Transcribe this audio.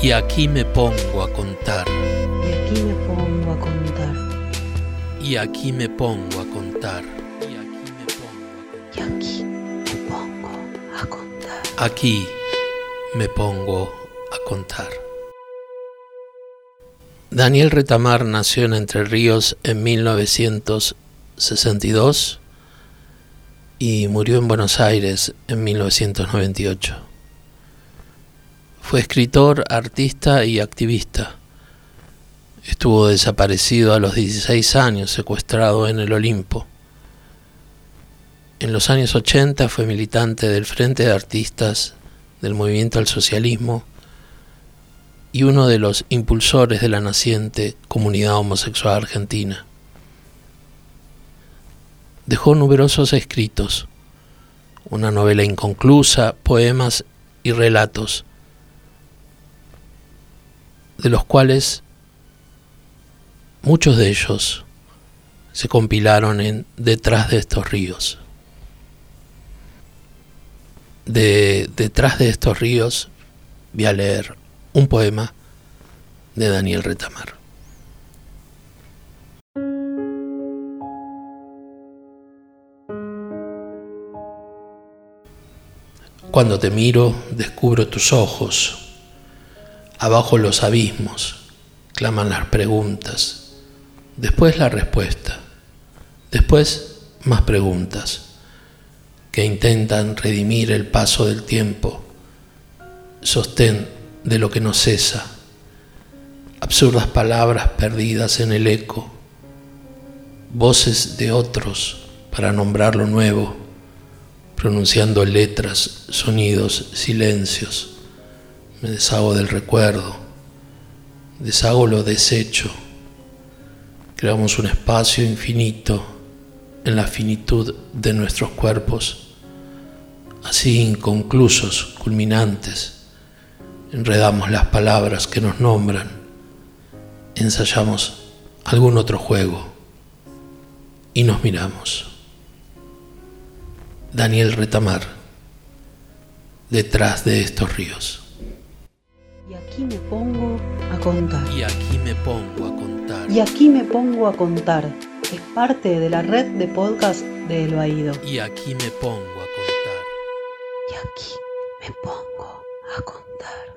Y aquí me pongo a contar. Y aquí me pongo a contar. Y aquí me pongo a contar. Y aquí me pongo a contar. Aquí me pongo a contar. Daniel Retamar nació en Entre Ríos en 1962 y murió en Buenos Aires en 1998. Fue escritor, artista y activista. Estuvo desaparecido a los 16 años, secuestrado en el Olimpo. En los años 80 fue militante del Frente de Artistas, del Movimiento al Socialismo y uno de los impulsores de la naciente comunidad homosexual argentina. Dejó numerosos escritos, una novela inconclusa, poemas y relatos, de los cuales muchos de ellos se compilaron en Detrás de estos ríos. De Detrás de estos ríos voy a leer un poema de Daniel Retamar. Cuando te miro, descubro tus ojos. Abajo los abismos, claman las preguntas. Después la respuesta. Después más preguntas que intentan redimir el paso del tiempo. Sostén de lo que no cesa. Absurdas palabras perdidas en el eco. Voces de otros para nombrar lo nuevo pronunciando letras, sonidos, silencios. Me deshago del recuerdo, deshago lo deshecho. Creamos un espacio infinito en la finitud de nuestros cuerpos, así inconclusos, culminantes. Enredamos las palabras que nos nombran, ensayamos algún otro juego y nos miramos. Daniel Retamar, detrás de estos ríos. Y aquí me pongo a contar. Y aquí me pongo a contar. Y aquí me pongo a contar. Es parte de la red de podcast de El Baído. Y aquí me pongo a contar. Y aquí me pongo a contar.